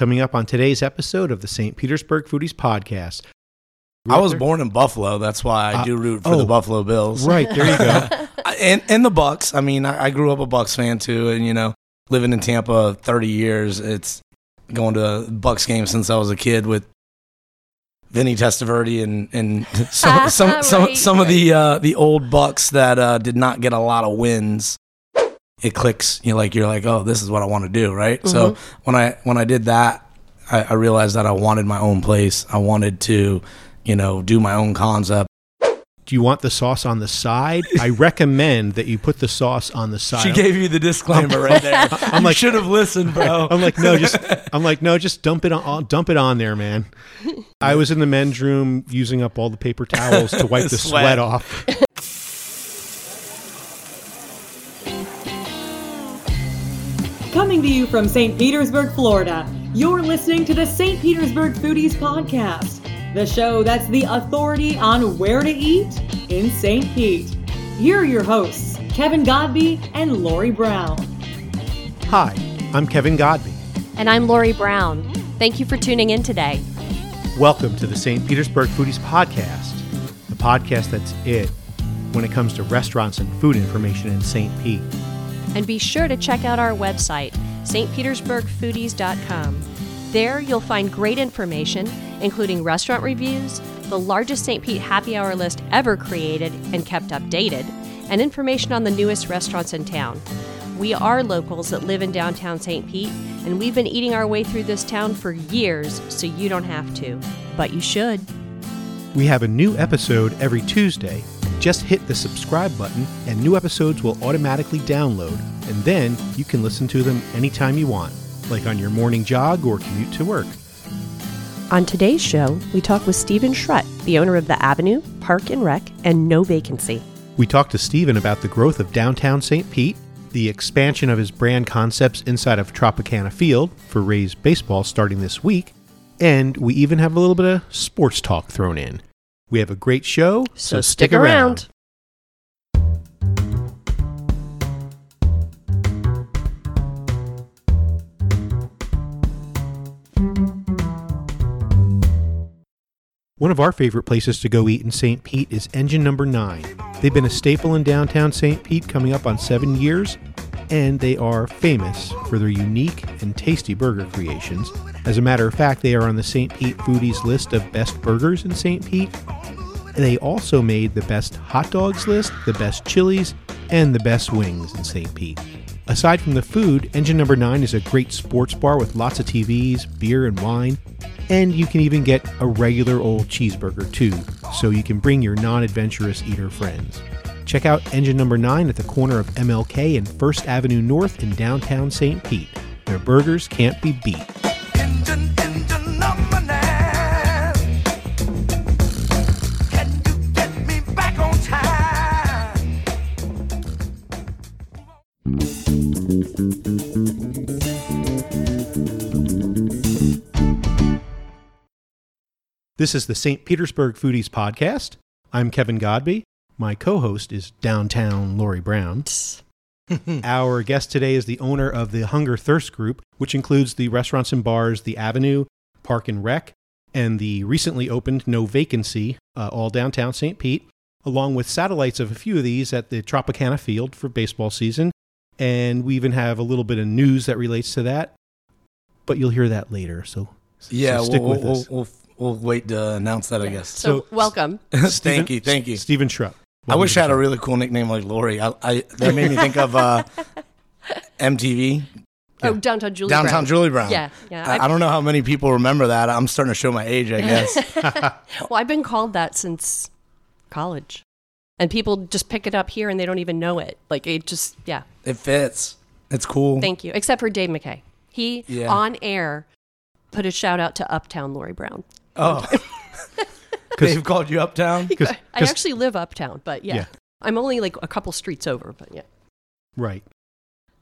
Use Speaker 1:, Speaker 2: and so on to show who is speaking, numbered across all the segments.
Speaker 1: coming up on today's episode of the St. Petersburg Foodies Podcast.
Speaker 2: I was born in Buffalo. That's why I do root for
Speaker 1: oh.
Speaker 2: the Buffalo Bills.
Speaker 1: Right, there you go.
Speaker 2: I- and and the Bucks. I mean, I, I grew up a Bucks fan too, and you know, living in Tampa thirty years, it's going to Bucks games since I was a kid with Vinny Testaverde and and some some some,
Speaker 3: Right,
Speaker 2: some of the uh, the old Bucks that uh, did not get a lot of wins. It clicks. You know, like you're like, oh, this is what I want to do, right? So mm-hmm. when I when I did that, I, I realized that I wanted my own place. I wanted to, you know, do my own concept.
Speaker 1: Do you want the sauce on the side? I recommend that you put the sauce on the side.
Speaker 2: She gave you the disclaimer right there. I'm
Speaker 1: like-
Speaker 2: like, should have listened, bro.
Speaker 1: I'm like, no, just I'm like, no, just dump it on dump it on there, man. I was in the men's room using up all the paper towels to wipe the sweat,
Speaker 2: Sweat.
Speaker 1: off.
Speaker 4: Coming to you from St. Petersburg, Florida, you're listening to the St. Petersburg Foodies Podcast, the show that's the authority on where to eat in St. Pete. Here are your hosts, Kevin Godby and Lori Brown.
Speaker 1: Hi, I'm Kevin Godby.
Speaker 3: And I'm Lori Brown. Thank you for tuning in today.
Speaker 1: Welcome to the St. Petersburg Foodies Podcast, the podcast that's it when it comes to restaurants and food information in St. Pete.
Speaker 3: And be sure to check out our website, stpetersburgfoodies.com. There you'll find great information, including restaurant reviews, the largest St. Pete happy hour list ever created and kept updated, and information on the newest restaurants in town. We are locals that live in downtown St. Pete, and we've been eating our way through this town for years, so you don't have to. But you should.
Speaker 1: We have a new episode every Tuesday. Just hit the subscribe button, and new episodes will automatically download, and then you can listen to them anytime you want, like on your morning jog or commute to work.
Speaker 3: On today's show, we talk with Stephen Schrutt, the owner of the Avenue, Park and Rec, and No Vacancy.
Speaker 1: We talked to Stephen about the growth of downtown St. Pete, the expansion of his brand concepts inside of Tropicana Field for Rays baseball starting this week, and we even have a little bit of sports talk thrown in. We have a great show, so, stick around. One of our favorite places to go eat in St. Pete is Engine Number 9. They've been a staple in downtown St. Pete coming up on seven years, and they are famous for their unique and tasty burger creations. As a matter of fact, they are on the St. Pete Foodies list of best burgers in St. Pete. They also made the best hot dogs list, the best chilies, and the best wings in St. Pete. Aside from the food, Engine Number 9 is a great sports bar with lots of TVs, beer, and wine. And you can even get a regular old cheeseburger too, so you can bring your non adventurous eater friends. Check out Engine Number 9 at the corner of MLK and First Avenue North in downtown St. Pete. Their burgers can't be beat.
Speaker 5: Engine, engine number nine. Can you get me back on time?
Speaker 1: This is the St. Petersburg Foodies Podcast. I'm Kevin Godby. My co host is downtown Lori Brown. Our guest today is the owner of the Hunger Thirst Group, which includes the restaurants and bars The Avenue, Park and Rec, and the recently opened No Vacancy, uh, all downtown St. Pete, along with satellites of a few of these at the Tropicana Field for baseball season. And we even have a little bit of news that relates to that, but you'll hear that later. So, so
Speaker 2: Yeah,
Speaker 1: stick
Speaker 2: we'll,
Speaker 1: with
Speaker 2: we'll,
Speaker 1: us.
Speaker 2: we'll, we'll wait to announce that, I guess.
Speaker 3: So,
Speaker 1: So-
Speaker 3: welcome.
Speaker 2: thank you, thank you.
Speaker 1: Stephen Schrutt.
Speaker 2: I wish I had a really cool nickname like Lori. I, I that made me think of uh, MTV,
Speaker 3: Oh, downtown Julie Brown.
Speaker 2: Downtown
Speaker 3: Brown.
Speaker 2: Julie Brown.
Speaker 3: Yeah, yeah.
Speaker 2: I, I don't know how many people remember that. I'm starting to show my age, I guess.
Speaker 3: Well, I've been called that since college. And people just pick it up here and they don't even know it. Like it just yeah.
Speaker 2: it fits. It's cool.
Speaker 3: Thank you. Except for Dave McKay. He
Speaker 2: Yeah.
Speaker 3: on air put a shout out to Uptown Lori Brown.
Speaker 2: oh, they've called you uptown.
Speaker 1: Cause,
Speaker 3: I
Speaker 1: 'cause-
Speaker 3: actually live uptown, but yeah.
Speaker 1: Yeah.
Speaker 3: I'm only like a couple streets over, but yeah.
Speaker 1: right.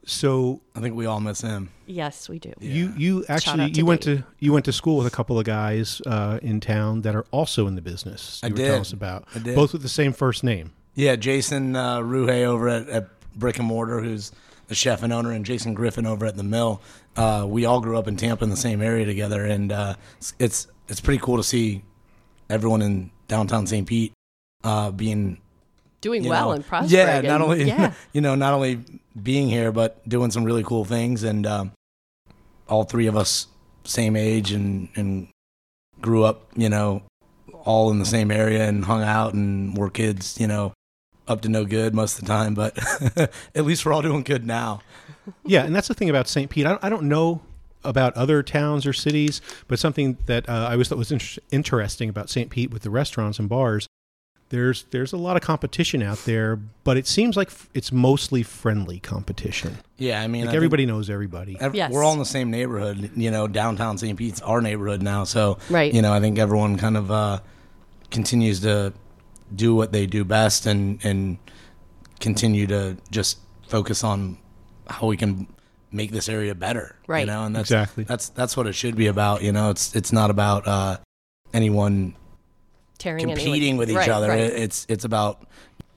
Speaker 1: So
Speaker 2: I think we all miss him.
Speaker 3: Yes, we do.
Speaker 1: you you actually
Speaker 3: out to
Speaker 1: you went
Speaker 3: Dave.
Speaker 1: to you went to school with a couple of guys uh, in town that are also in the business.
Speaker 2: I
Speaker 1: You were
Speaker 2: did.
Speaker 1: telling us about
Speaker 2: I did.
Speaker 1: both with the same first name.
Speaker 2: Yeah, Jason uh, Ruhe over at, at Brick and Mortar, who's the chef and owner, and Jason Griffin over at the mill. Uh, we all grew up in Tampa in the same area together, and uh, it's, it's it's pretty cool to see everyone in downtown St. Pete uh, being
Speaker 3: Doing well
Speaker 2: know,
Speaker 3: and prospering.
Speaker 2: Yeah, not only
Speaker 3: yeah.
Speaker 2: you know not only being here, but doing some really cool things, and um, all three of us same age and and grew up, you know, all in the same area and hung out and were kids, you know, up to no good most of the time, but at least we're all doing good now.
Speaker 1: Yeah, and that's the thing about St. Pete. I don't, I don't know about other towns or cities, but something that uh, I always thought was inter- interesting about St. Pete with the restaurants and bars. There's there's a lot of competition out there, but it seems like f- it's mostly friendly competition.
Speaker 2: Yeah, I mean,
Speaker 1: Like
Speaker 2: think
Speaker 1: everybody knows everybody.
Speaker 2: ev-
Speaker 3: Yes.
Speaker 2: we're all in the same neighborhood, you know, downtown St. Pete's our neighborhood now, so
Speaker 3: Right.
Speaker 2: you know, I think everyone kind of uh, continues to do what they do best and and continue to just focus on how we can make this area better.
Speaker 3: Right.
Speaker 2: You know, and that's
Speaker 1: Exactly.
Speaker 2: that's that's what it should be about. You know, it's it's not about uh, anyone
Speaker 3: Tearing anyone-
Speaker 2: competing with each
Speaker 3: Right,
Speaker 2: other.
Speaker 3: right.
Speaker 2: It's it's about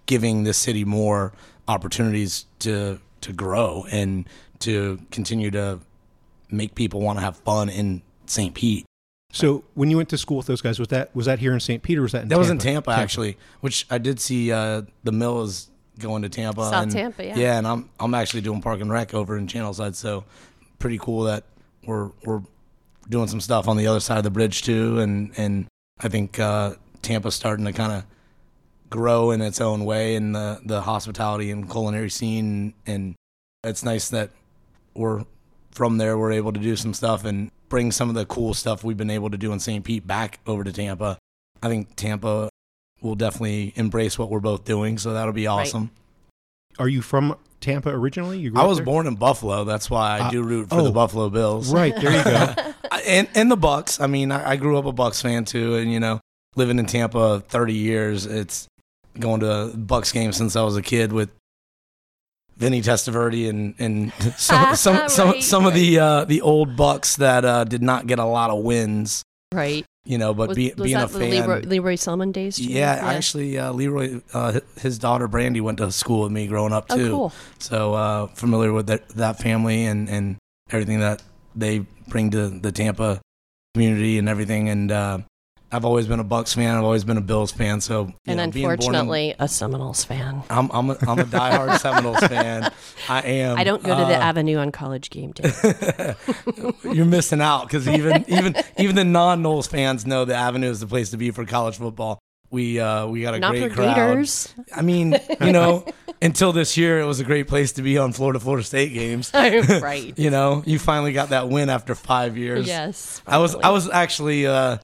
Speaker 2: giving the city more opportunities to to grow and to continue to make people want to have fun in St. Pete.
Speaker 1: So when you went to school with those guys, was that was that here in St. Pete or was that in
Speaker 2: That
Speaker 1: Tampa?
Speaker 2: was in Tampa, actually, which I did see. Uh, the mill is going to Tampa.
Speaker 3: South
Speaker 2: and,
Speaker 3: Tampa, yeah.
Speaker 2: Yeah, and I'm I'm actually doing Park and Rec over in Channelside, so pretty cool that we're we're doing some stuff on the other side of the bridge too, and and I think uh, Tampa's starting to kind of grow in its own way in the the hospitality and culinary scene, and it's nice that we're from there. We're able to do some stuff and bring some of the cool stuff we've been able to do in St. Pete back over to Tampa. I think Tampa will definitely embrace what we're both doing, so that'll be awesome.
Speaker 1: Are you from Tampa originally? You grew
Speaker 2: I was
Speaker 1: there?
Speaker 2: born in Buffalo. That's why I
Speaker 1: Uh,
Speaker 2: do root for
Speaker 1: oh.
Speaker 2: the Buffalo Bills.
Speaker 1: Right there you go.
Speaker 2: I- and and the Bucks. I mean, I, I grew up a Bucks fan too, and you know, living in Tampa 30 years, it's going to Bucks games since I was a kid with Vinny Testaverde and and some some some, some of the uh, the old Bucks that uh, did not get a lot of wins.
Speaker 3: Right.
Speaker 2: You know, but
Speaker 3: was,
Speaker 2: be,
Speaker 3: was
Speaker 2: being a fan.
Speaker 3: Leroy, Leroy Selmon days? too?
Speaker 2: yeah, actually, uh, Leroy, uh, his daughter Brandy went to school with me growing up
Speaker 3: Oh,
Speaker 2: too.
Speaker 3: cool.
Speaker 2: So uh, familiar with that, that family and, and everything that they bring to the Tampa community and everything. And uh, I've always been a Bucks fan. I've always been a Bills fan. So
Speaker 3: And
Speaker 2: know, born in-
Speaker 3: unfortunately, a Seminoles fan.
Speaker 2: I'm I'm a, I'm a diehard Seminoles fan. I am.
Speaker 3: I don't go to the
Speaker 2: Uh,
Speaker 3: Avenue on college game day.
Speaker 2: You're missing out because even even even the non Noles fans know the Avenue is the place to be for college football. We uh, we got a
Speaker 3: Not
Speaker 2: great crowd.
Speaker 3: Gators.
Speaker 2: I mean, you know, until this year, it was a great place to be on Florida Florida State games.
Speaker 3: right.
Speaker 2: You know, you finally got that win after five years.
Speaker 3: Yes.
Speaker 2: I was. I was actually uh,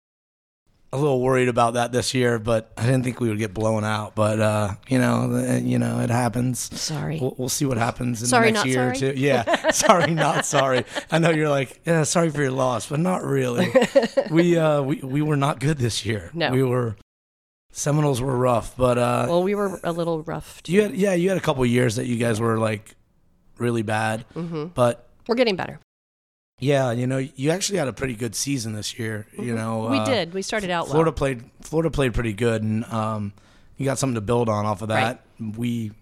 Speaker 2: a little worried about that this year, but I didn't think we would get blown out. But uh, you know, the, you know, it happens.
Speaker 3: Sorry.
Speaker 2: We'll, we'll see what happens in
Speaker 3: Sorry,
Speaker 2: the next year
Speaker 3: sorry?
Speaker 2: or two. Yeah, sorry, not sorry. I know you're like, yeah, sorry for your loss, but not really. we uh, we we were not good this year.
Speaker 3: No.
Speaker 2: we were. Seminoles were rough, but uh,
Speaker 3: well, we were a little rough. Too.
Speaker 2: you had yeah, you had a couple years that you guys were like really bad,
Speaker 3: hmm
Speaker 2: but
Speaker 3: We're getting better.
Speaker 2: Yeah, you know, you actually had a pretty good season this year. You know,
Speaker 3: Mm-hmm. we
Speaker 2: uh,
Speaker 3: did. We started out
Speaker 2: Florida
Speaker 3: well.
Speaker 2: played Florida played pretty good, and um, you got something to build on off of that. We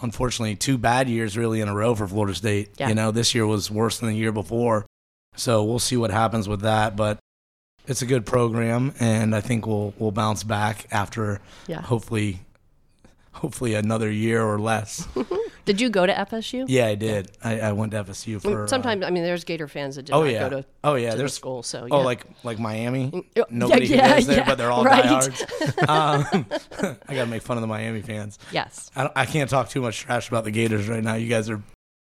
Speaker 2: unfortunately two bad years really in a row for Florida State.
Speaker 3: Yeah.
Speaker 2: You know, this year was worse than the year before, so we'll see what happens with that. But it's a good program, and I think we'll we'll bounce back after
Speaker 3: Yeah.
Speaker 2: hopefully hopefully another year or less.
Speaker 3: Did you go to FSU?
Speaker 2: yeah, I did. I, I went to FSU for uh,
Speaker 3: Sometimes, I mean, there's Gator fans that did
Speaker 2: Oh
Speaker 3: not
Speaker 2: yeah.
Speaker 3: go to,
Speaker 2: oh yeah.
Speaker 3: to the
Speaker 2: There's
Speaker 3: school. So
Speaker 2: Oh,
Speaker 3: yeah.
Speaker 2: like like Miami. Nobody
Speaker 3: yeah,
Speaker 2: goes there,
Speaker 3: yeah,
Speaker 2: but they're all
Speaker 3: right.
Speaker 2: diehards. um, I gotta make fun of the Miami fans.
Speaker 3: yes.
Speaker 2: I, I can't talk too much trash about the Gators right now. You guys are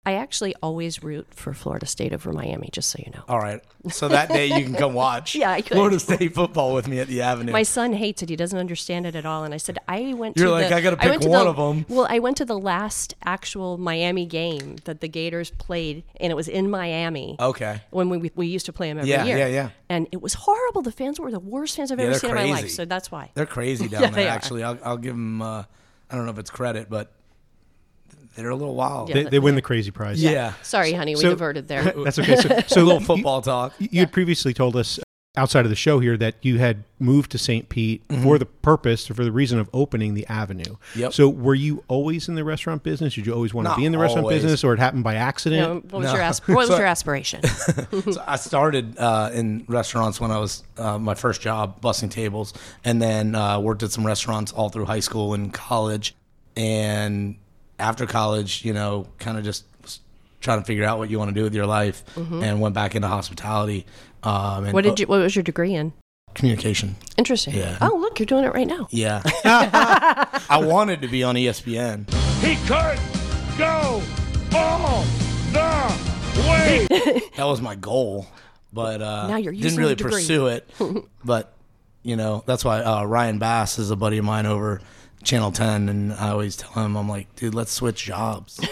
Speaker 3: I actually always root for Florida State over Miami, just so you know.
Speaker 2: all right. So that day you can come watch
Speaker 3: Yeah, I could.
Speaker 2: Florida State football with me at the Avenue.
Speaker 3: My son hates it. He doesn't understand it at all. And I said, I went
Speaker 2: You're
Speaker 3: to
Speaker 2: like,
Speaker 3: the,
Speaker 2: "I gotta pick one
Speaker 3: the-
Speaker 2: of 'em."
Speaker 3: Well, I went to the last actual Miami game that the Gators played, and it was in Miami.
Speaker 2: okay.
Speaker 3: When we, we used to play them every
Speaker 2: Yeah,
Speaker 3: year.
Speaker 2: yeah, yeah. Yeah.
Speaker 3: And it was horrible. The fans were the worst fans I've
Speaker 2: Yeah,
Speaker 3: ever seen in my life. So that's why.
Speaker 2: They're crazy down
Speaker 3: Yeah,
Speaker 2: there. Actually, I'll, I'll give them. Uh, I don't know if it's credit, but they're a little wild.
Speaker 3: Yeah.
Speaker 1: They, they win the crazy prize.
Speaker 2: Yeah.
Speaker 3: Sorry, honey. We
Speaker 1: So-
Speaker 3: diverted there.
Speaker 1: That's okay. So, so
Speaker 2: a little
Speaker 1: you-
Speaker 2: football talk.
Speaker 1: You, you had previously told us outside of the show here that you had moved to St. Pete for the purpose or for the reason of opening the Avenue.
Speaker 2: Yep.
Speaker 1: So were you always in the restaurant business? Did you always want to be in the restaurant
Speaker 2: always.
Speaker 1: business, or it happened by accident?
Speaker 3: know, what was
Speaker 2: No.
Speaker 3: your asp- what was
Speaker 2: So-
Speaker 3: your aspiration?
Speaker 2: So I started uh, in restaurants when I was uh, my first job, bussing tables, and then uh, worked at some restaurants all through high school and college. And after college, you know, kind of just trying to figure out what you want to do with your life, and went back into hospitality. Um, and
Speaker 3: Mm-hmm. what did you? What was your degree in?
Speaker 2: communication?
Speaker 3: Interesting.
Speaker 2: Yeah.
Speaker 3: Oh, look, you're doing it right now.
Speaker 2: Yeah, I wanted to be on ESPN.
Speaker 5: He could go all the way.
Speaker 2: that was my goal, but uh,
Speaker 3: Now you're using
Speaker 2: didn't really pursue it. but you know, that's why uh, Ryan Bass is a buddy of mine over Channel 10, and I always tell him, I'm like, dude, let's switch jobs.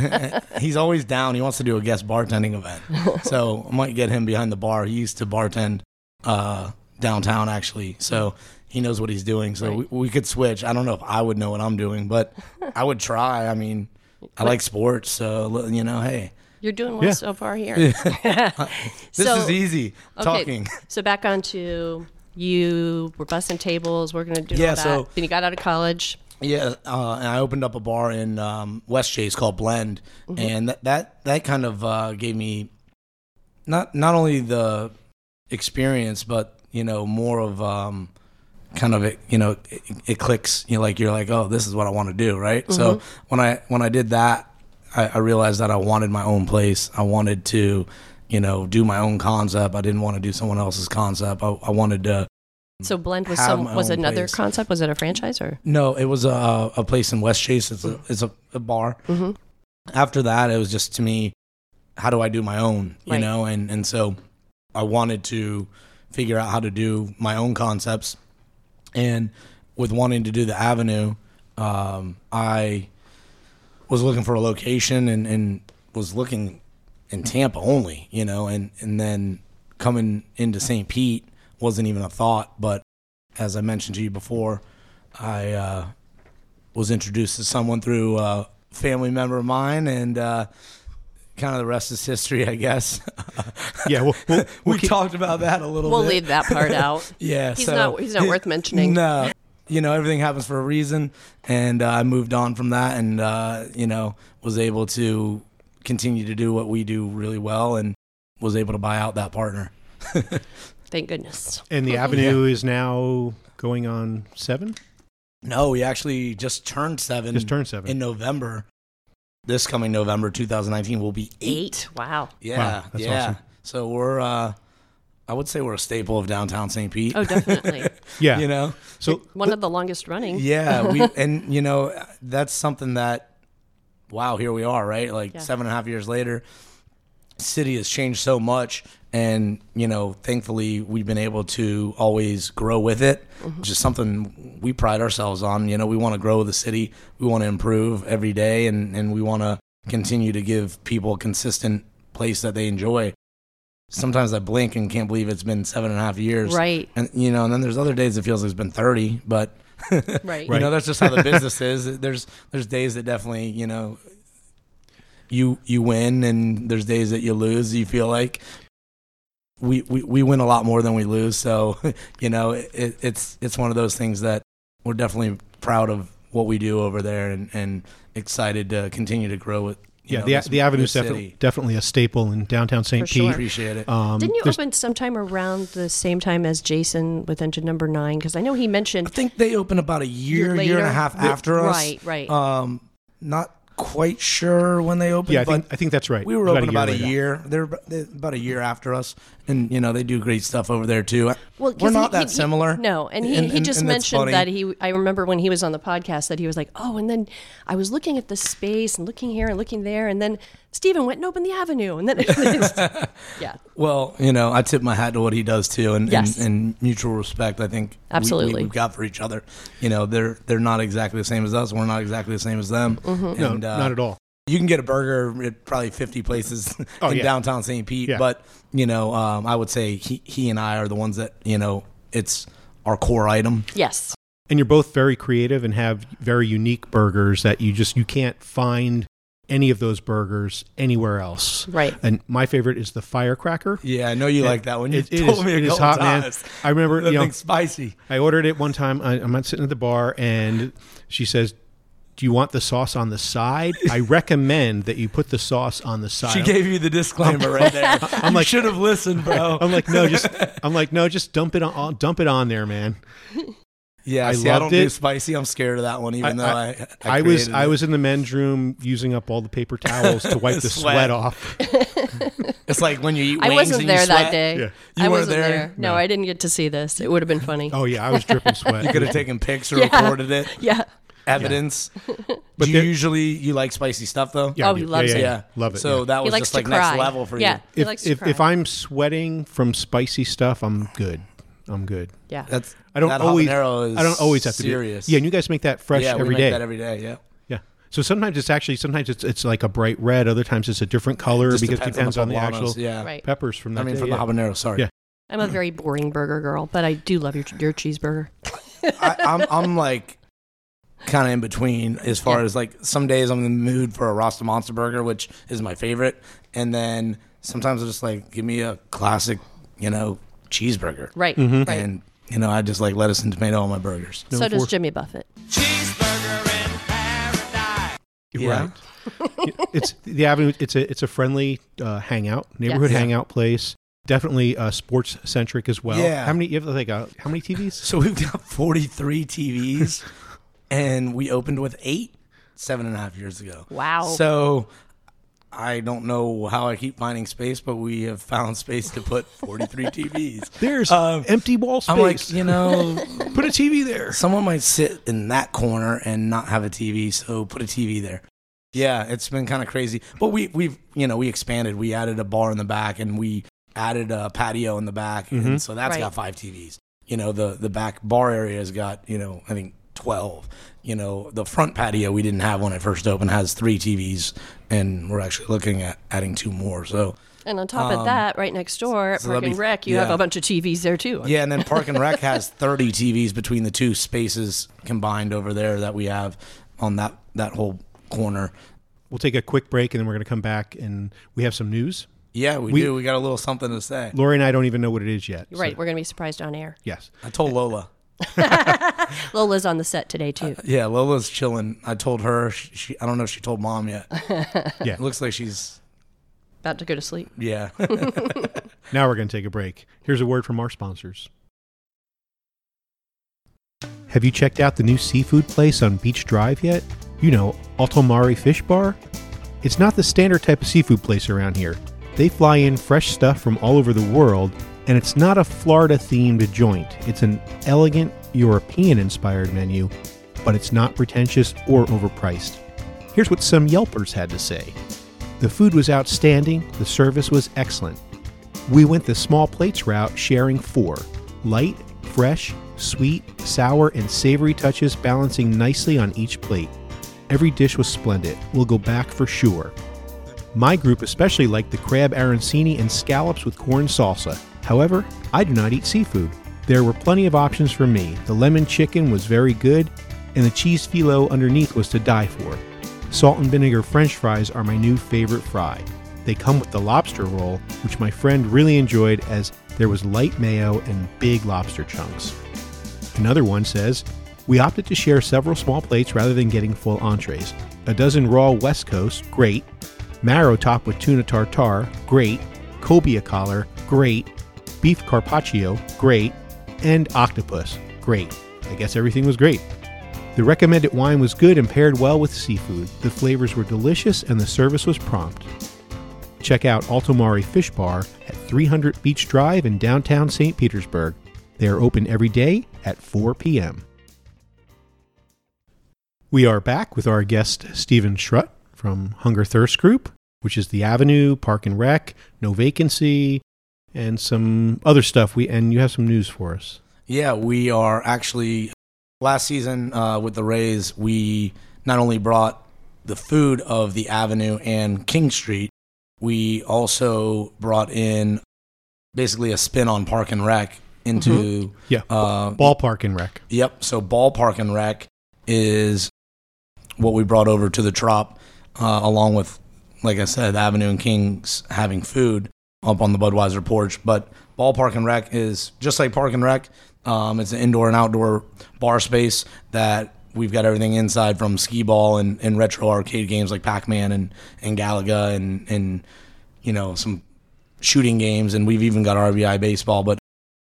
Speaker 2: He's always down. He wants to do a guest bartending event, so I might get him behind the bar. He used to bartend uh, downtown actually, so. He knows what he's doing, so we, we could switch. I don't know if I would know what I'm doing, but I would try. I mean, I like sports, so you know, hey,
Speaker 3: You're doing well
Speaker 1: Yeah.
Speaker 3: so far here.
Speaker 2: this
Speaker 3: So-
Speaker 2: is easy talking.
Speaker 3: So back on to you were busting tables, we're gonna do
Speaker 2: Yeah,
Speaker 3: all that.
Speaker 2: so-
Speaker 3: then you got out of college.
Speaker 2: Yeah, uh, and I opened up a bar in um, Westchase called Blend, and that that, that kind of uh, gave me not not only the experience, but you know more of um, kind of it. You know, it, it clicks. You know, like you're like, oh, this is what I want to do, right? So when I when I did that, I, I realized that I wanted my own place. I wanted to, you know, do my own concept. I didn't want to do someone else's concept. I, I wanted to.
Speaker 3: So blend was some was another
Speaker 2: place.
Speaker 3: concept. Was it a franchise or?
Speaker 2: No, it was a a place in Westchase. It's a it's a, a bar.
Speaker 3: Mhm.
Speaker 2: After that, it was just to me, how do I do my own? You
Speaker 3: Right.
Speaker 2: know, and and so I wanted to figure out how to do my own concepts, and with wanting to do the Avenue, um, I was looking for a location and and was looking in Tampa only. You know, and and then coming into St. Pete wasn't even a thought, but as I mentioned to you before, I uh, was introduced to someone through a family member of mine, and uh, kind of the rest is history, I guess.
Speaker 1: yeah, we'll, we'll,
Speaker 2: we
Speaker 1: we'll keep-
Speaker 2: talked about that a little bit.
Speaker 3: We'll
Speaker 2: bit.
Speaker 3: leave that part out.
Speaker 2: Yeah,
Speaker 3: He's
Speaker 2: so-
Speaker 3: not he's not worth mentioning.
Speaker 2: No, you know everything happens for a reason, and uh, I moved on from that, and uh, you know was able to continue to do what we do really well, and was able to buy out that partner.
Speaker 3: Thank goodness.
Speaker 1: and the Avenue is now going on seven.
Speaker 2: No, we actually just turned seven.
Speaker 1: Just turned seven.
Speaker 2: in November. This coming November 2019 will be eight.
Speaker 3: Eight. Wow.
Speaker 2: Yeah,
Speaker 1: Wow, that's
Speaker 2: yeah.
Speaker 1: awesome.
Speaker 2: So we're, uh, I would say we're a staple of downtown St. Pete.
Speaker 3: Oh, definitely.
Speaker 1: Yeah.
Speaker 2: you know,
Speaker 1: So
Speaker 3: One of the longest running.
Speaker 2: yeah, we and you know that's something that, wow, here we are, right? Like
Speaker 3: Yeah.
Speaker 2: seven and a half years later, city has changed so much, and you know, thankfully we've been able to always grow with it, mm-hmm. which is something we pride ourselves on. You know, we want to grow the city, we want to improve every day, and and we want to continue to give people a consistent place that they enjoy. Sometimes I blink and can't believe it's been seven and a half years.
Speaker 3: Right.
Speaker 2: And you know, and then there's other days it feels like it's been thirty, but
Speaker 3: Right.
Speaker 2: you know that's just how the business is. There's there's days that definitely you know you you win, and there's days that you lose. You feel like we we, we win a lot more than we lose. So you know it, it's it's one of those things that we're definitely proud of what we do over there, and and excited to continue to grow it. You
Speaker 1: yeah,
Speaker 2: know,
Speaker 1: the
Speaker 2: this-
Speaker 1: the Avenue is definitely definitely a staple in downtown St.
Speaker 3: For
Speaker 1: Pete.
Speaker 3: sure.
Speaker 2: appreciate it.
Speaker 1: Um,
Speaker 3: Didn't you
Speaker 1: there's-
Speaker 3: open sometime around the same time as Jason with engine number nine? Because I know he mentioned
Speaker 2: I think they opened about a year,
Speaker 3: Year
Speaker 2: year and a half
Speaker 3: The-
Speaker 2: after us.
Speaker 3: right, right.
Speaker 2: Um, not quite sure when they opened.
Speaker 1: Yeah, I
Speaker 2: but
Speaker 1: think I think that's right.
Speaker 2: we were
Speaker 1: It was
Speaker 2: open about a
Speaker 1: later.
Speaker 2: year. They're ab- they're about a year after us, and you know they do great stuff over there too.
Speaker 3: Well, 'cause
Speaker 2: we're not
Speaker 3: he-
Speaker 2: that
Speaker 3: he- he-
Speaker 2: similar.
Speaker 3: no, and he,
Speaker 2: And-
Speaker 3: he just
Speaker 2: and that's
Speaker 3: mentioned that he. I remember when he was on the podcast that he was like, "Oh, and then I was looking at the space and looking here and looking there, and then Stephen went and opened the avenue, and then yeah,
Speaker 2: Well, you know, I tip my hat to what he does too, and
Speaker 3: Yes.
Speaker 2: and, and mutual respect. I think we-
Speaker 3: Absolutely.
Speaker 2: we, have got for each other. You know, they're they're not exactly the same as us. We're not exactly the same as them.
Speaker 3: Mm-hmm.
Speaker 1: No,
Speaker 2: And, uh,
Speaker 1: not at all.
Speaker 2: You can get a burger at probably 50 places
Speaker 1: Oh,
Speaker 2: in
Speaker 1: yeah.
Speaker 2: downtown St. Pete,
Speaker 1: Yeah.
Speaker 2: but you know, um, I would say he he and I are the ones that you know it's our core item.
Speaker 3: yes,
Speaker 1: And you're both very creative and have very unique burgers that you just you can't find any of those burgers anywhere else.
Speaker 3: Right.
Speaker 1: And my favorite is the firecracker.
Speaker 2: Yeah, I know you like that one. You
Speaker 1: It- it
Speaker 2: told
Speaker 1: is-
Speaker 2: me a
Speaker 1: it is
Speaker 2: couple
Speaker 1: hot, man. I remember,
Speaker 2: that
Speaker 1: you know-
Speaker 2: thing's spicy.
Speaker 1: I ordered it one time. I, I'm not sitting at the bar, and she says, "Do you want the sauce on the side? I recommend that you put the sauce on the side."
Speaker 2: She gave you the disclaimer right there. I'm
Speaker 1: like-
Speaker 2: like, should have listened, bro.
Speaker 1: I'm like, no, just I'm like, no, just dump it on, dump it on there, man.
Speaker 2: yeah,
Speaker 1: I
Speaker 2: see, I
Speaker 1: loved
Speaker 2: don't do spicy. I'm scared of that one, even
Speaker 1: I-
Speaker 2: though
Speaker 1: I-
Speaker 2: I,
Speaker 1: I, was
Speaker 2: created
Speaker 1: I was in the men's room using up all the paper towels to wipe the sweat,
Speaker 2: Sweat.
Speaker 1: off.
Speaker 2: It's like when you eat
Speaker 3: I wasn't
Speaker 2: and you
Speaker 3: there that day.
Speaker 1: Yeah.
Speaker 2: You
Speaker 3: I
Speaker 2: weren't
Speaker 3: wasn't
Speaker 2: there?
Speaker 3: there. No,
Speaker 1: No.
Speaker 3: I didn't get to see this. It would have been funny.
Speaker 1: Oh yeah, I was dripping sweat.
Speaker 2: You could have taken pics or
Speaker 3: Yeah.
Speaker 2: recorded it.
Speaker 3: Yeah.
Speaker 2: Evidence.
Speaker 1: But
Speaker 2: do you
Speaker 1: there-
Speaker 2: usually you like spicy stuff though?
Speaker 1: Yeah, I
Speaker 3: Oh,
Speaker 1: do.
Speaker 3: he loves
Speaker 1: yeah,
Speaker 3: it.
Speaker 1: yeah,
Speaker 2: Yeah.
Speaker 1: love it.
Speaker 2: So
Speaker 1: yeah.
Speaker 2: that was
Speaker 3: likes
Speaker 2: just
Speaker 3: to
Speaker 2: like
Speaker 3: cry.
Speaker 2: next level for
Speaker 3: yeah,
Speaker 2: you.
Speaker 3: He
Speaker 1: if
Speaker 3: likes to
Speaker 1: if,
Speaker 3: cry.
Speaker 1: if I'm sweating from spicy stuff, I'm good. I'm good.
Speaker 3: yeah.
Speaker 2: That's
Speaker 1: I don't
Speaker 2: that
Speaker 1: always.
Speaker 2: habanero is
Speaker 1: I don't always have to be
Speaker 2: serious.
Speaker 1: be. Yeah, and you guys make that fresh
Speaker 2: yeah,
Speaker 1: every
Speaker 2: we make
Speaker 1: day.
Speaker 2: that every day. Yeah.
Speaker 1: Yeah. So sometimes it's actually sometimes it's it's like a bright red. Other times it's a different color
Speaker 2: Just
Speaker 1: because it depends on the,
Speaker 2: poblanos,
Speaker 1: actual
Speaker 2: Yeah.
Speaker 3: Right.
Speaker 1: peppers from that
Speaker 2: I mean,
Speaker 1: day,
Speaker 2: from
Speaker 1: yeah.
Speaker 2: the habanero. Sorry.
Speaker 1: Yeah.
Speaker 3: I'm a very boring burger girl, but I do love your your cheeseburger.
Speaker 2: I, I'm I'm like kind of in between as far
Speaker 3: Yeah.
Speaker 2: as like some days I'm in the mood for a Rasta Monster burger, which is my favorite, and then sometimes I'm just like give me a classic, you know, cheeseburger,
Speaker 3: Right.
Speaker 1: Mm-hmm.
Speaker 3: Right.
Speaker 2: and you know I just like lettuce and tomato on my burgers.
Speaker 3: so does
Speaker 1: for-
Speaker 3: Jimmy Buffett.
Speaker 5: Cheeseburger in paradise.
Speaker 2: Yeah.
Speaker 1: Right. it's the avenue. It's a it's a friendly uh, hangout, neighborhood
Speaker 3: Yes.
Speaker 1: hangout place. Definitely uh, sports centric as well.
Speaker 2: Yeah.
Speaker 1: How many? You have like uh, how many TVs?
Speaker 2: So we've got 43 TVs, and we opened with eight seven and a half years ago.
Speaker 3: Wow.
Speaker 2: So I don't know how I keep finding space, but we have found space to put 43 TVs.
Speaker 1: There's
Speaker 2: Um,
Speaker 1: empty wall space.
Speaker 2: I'm like, you know,
Speaker 1: put a TV there.
Speaker 2: someone might sit in that corner and not have a TV, so put a TV there. Yeah, it's been kind of crazy, but we we've you know we expanded. We added a bar in the back, and we added a patio in the back, and so that's
Speaker 3: Right.
Speaker 2: got five TVs. You know, the the back bar area has got you know I think twelve. You know, the front patio we didn't have when it first opened has three TVs, and we're actually looking at adding two more. So
Speaker 3: And on top of um, that, right next door at
Speaker 2: so
Speaker 3: Park and
Speaker 2: be-
Speaker 3: Rec, you have a bunch of TVs there too.
Speaker 2: Yeah, and then Park and Rec has 30 TVs between the two spaces combined over there that we have on that that whole corner.
Speaker 1: We'll take a quick break and then we're going to come back and we have some news.
Speaker 2: Yeah, we,
Speaker 1: We-
Speaker 2: do. We got a little something to say.
Speaker 1: Lori and I don't even know what it is yet. so-
Speaker 3: Right. We're going to be surprised on air.
Speaker 1: yes.
Speaker 2: I told Lola.
Speaker 3: Lola's on the set today too.
Speaker 2: Uh, yeah, Lola's chilling. I told her. She, she I don't know if she told mom yet.
Speaker 1: Yeah.
Speaker 2: It looks like she's
Speaker 3: About to go to sleep.
Speaker 2: yeah.
Speaker 1: Now we're going to take a break. Here's a word from our sponsors. Have you checked out the new seafood place on Beach Drive yet? You know, AltoMare Fish Bar? It's not the standard type of seafood place around here. They fly in fresh stuff from all over the world, and it's not a Florida themed joint. It's an elegant, European inspired menu, but it's not pretentious or overpriced. Here's what some Yelpers had to say The food was outstanding, the service was excellent. We went the small plates route, sharing four light, fresh, sweet, sour, and savory touches balancing nicely on each plate. Every dish was splendid. We'll go back for sure. My group especially liked the crab arancini and scallops with corn salsa. However, I do not eat seafood. There were plenty of options for me. The lemon chicken was very good, and the cheese phyllo underneath was to die for. Salt and vinegar french fries are my new favorite fry. They come with the lobster roll, which my friend really enjoyed as there was light mayo and big lobster chunks. Another one says, We opted to share several small plates rather than getting full entrees. A dozen raw West Coast, great. Marrow topped with tuna tartare, great. Cobia collar, great. Beef carpaccio, great. And octopus, great. I guess everything was great. The recommended wine was good and paired well with seafood. The flavors were delicious and the service was prompt. Check out AltoMare Fish Bar at 300 Beach Drive in downtown St. Petersburg. They are open every day at 4 p.m. We are back with our guest Stephen Schrutt from Hunger Thirst Group, which is the Avenue, Park and Rec, No Vacancy, and some other stuff. We and you have some news for us.
Speaker 2: Yeah, we are actually last season uh, with the Rays. We not only brought the food of the Avenue and King Street, we also brought in basically a spin on Park and Rec into
Speaker 1: Yeah,
Speaker 2: uh,
Speaker 1: Ballpark and Rec.
Speaker 2: Yep. So ballpark and rec is what we brought over to the Trop. uh, along with, like I said, Avenue and Kings having food up on the Budweiser porch. But Ballpark and Rec is just like Park and Rec. Um, it's an indoor and outdoor bar space that we've got everything inside from skee ball and, and retro arcade games like Pac-Man and, and Galaga and, and, you know, some shooting games. And we've even got RBI baseball, but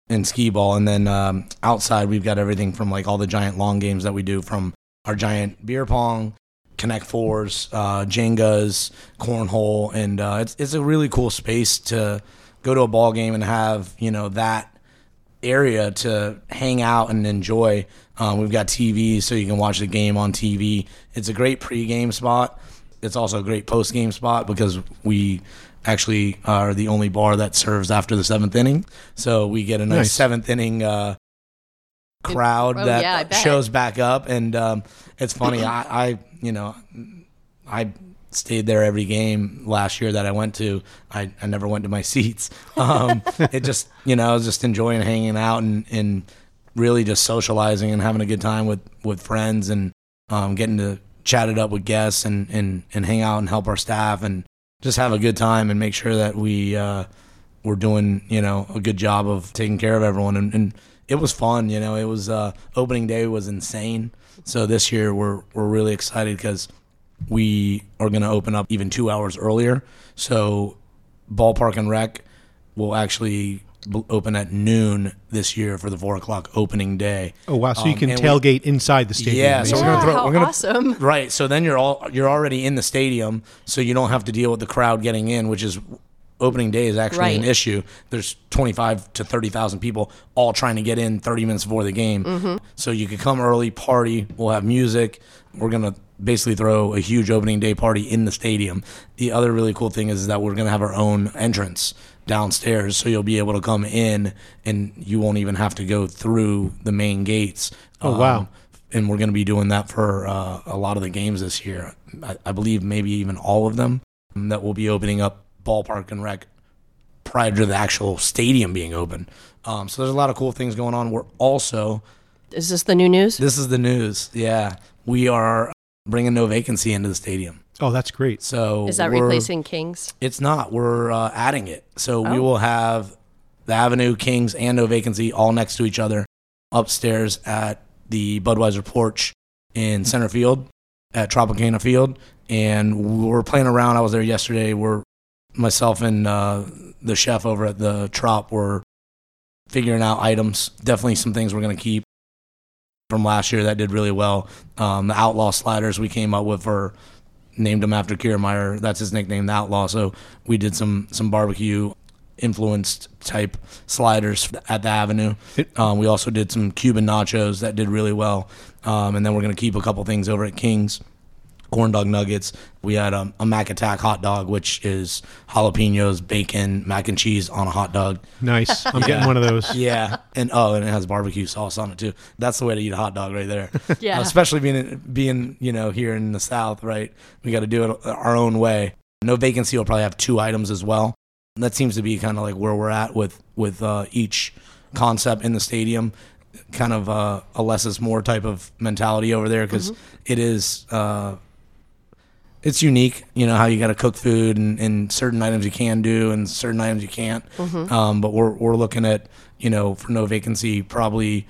Speaker 2: and skee ball. And then um, outside, we've got everything from like all the giant long games that we do from our giant beer pong, Connect Fours, uh, Jengas, cornhole, and uh, it's it's a really cool space to go to a ball game and have you know that area to hang out and enjoy. Um, we've got TV, so you can watch the game on TV. It's a great pregame spot. It's also a great postgame spot because we actually are the only bar that serves after the seventh inning. So we get a nice,
Speaker 1: Nice.
Speaker 2: seventh inning uh, crowd
Speaker 3: Oh,
Speaker 2: that
Speaker 3: yeah,
Speaker 2: shows back up, and um, it's funny. I, I, you know, I stayed there every game last year that I went to. I, I never went to my seats. Um, it just, you know, I was just enjoying hanging out and, and really just socializing and having a good time with, with friends and um, getting to chat it up with guests and, and, and hang out and help our staff and just have a good time and make sure that we uh, we're doing, you know, a good job of taking care of everyone. And, and it was fun, you know, it was uh, opening day was insane. So this year we're, we're really excited because we are going to open up even two hours earlier. So Ballpark and Rec will actually open at noon this year for the four o'clock opening day.
Speaker 1: Oh wow! So you
Speaker 2: Um,
Speaker 1: can
Speaker 2: and we-
Speaker 1: tailgate inside the stadium.
Speaker 2: Yeah, so we're gonna throw.
Speaker 3: how
Speaker 2: we're gonna,
Speaker 3: awesome.
Speaker 2: Right. So then you're all you're already in the stadium, so you don't have to deal with the crowd getting in, which is opening day is actually an issue. There's 25 to 30,000 people all trying to get in 30 minutes before the game. So you could come early, party. We'll have music. We're gonna basically throw a huge opening day party in the stadium. The other really cool thing is that we're gonna have our own entrance downstairs, so you'll be able to come in and you won't even have to go through the main gates.
Speaker 1: Oh, wow.
Speaker 2: And we're going to be doing that for uh, a lot of the games this year. I, I believe maybe even all of them um, that will be opening up ballpark and rec prior to the actual stadium being open. Um, so there's a lot of cool things going on. We're also
Speaker 3: Is this the new news?
Speaker 2: this is the news. Yeah, we are bringing no vacancy into the stadium.
Speaker 1: Oh, that's great.
Speaker 2: So
Speaker 3: Is that replacing Kings?
Speaker 2: It's not. We're uh, adding it. So we
Speaker 3: Oh.
Speaker 2: will have the Avenue, Kings, and No Vacancy all next to each other upstairs at the Budweiser porch in center field at Tropicana Field. And we're playing around. I was there yesterday. We're myself and uh, the chef over at the Trop were figuring out items. Definitely some things we're going to keep from last year that did really well. Um, the Outlaw sliders we came up with are named him after Kiermaier. That's his nickname, the Outlaw. So we did some some barbecue influenced type sliders at the Avenue. Um, we also did some Cuban nachos that did really well. Um, and then we're gonna keep a couple things over at King's. Corn dog nuggets. We had um, a Mac Attack hot dog, which is jalapenos, bacon, mac and cheese on a hot dog.
Speaker 1: Nice. I'm getting one of those.
Speaker 2: Yeah, and oh, and it has barbecue sauce on it too. That's the way to eat a hot dog right there.
Speaker 3: Yeah.
Speaker 2: Uh, especially being being you know here in the South, right? We got to do it our own way. No vacancy will probably have two items as well. That seems to be kind of like where we're at with with uh, each concept in the stadium. Kind of uh, a less is more type of mentality over there because is. Uh, it's unique, you know, how you got to cook food and, and certain items you can do and certain items you can't. Um, but we're, we're looking at, you know, for no vacancy, probably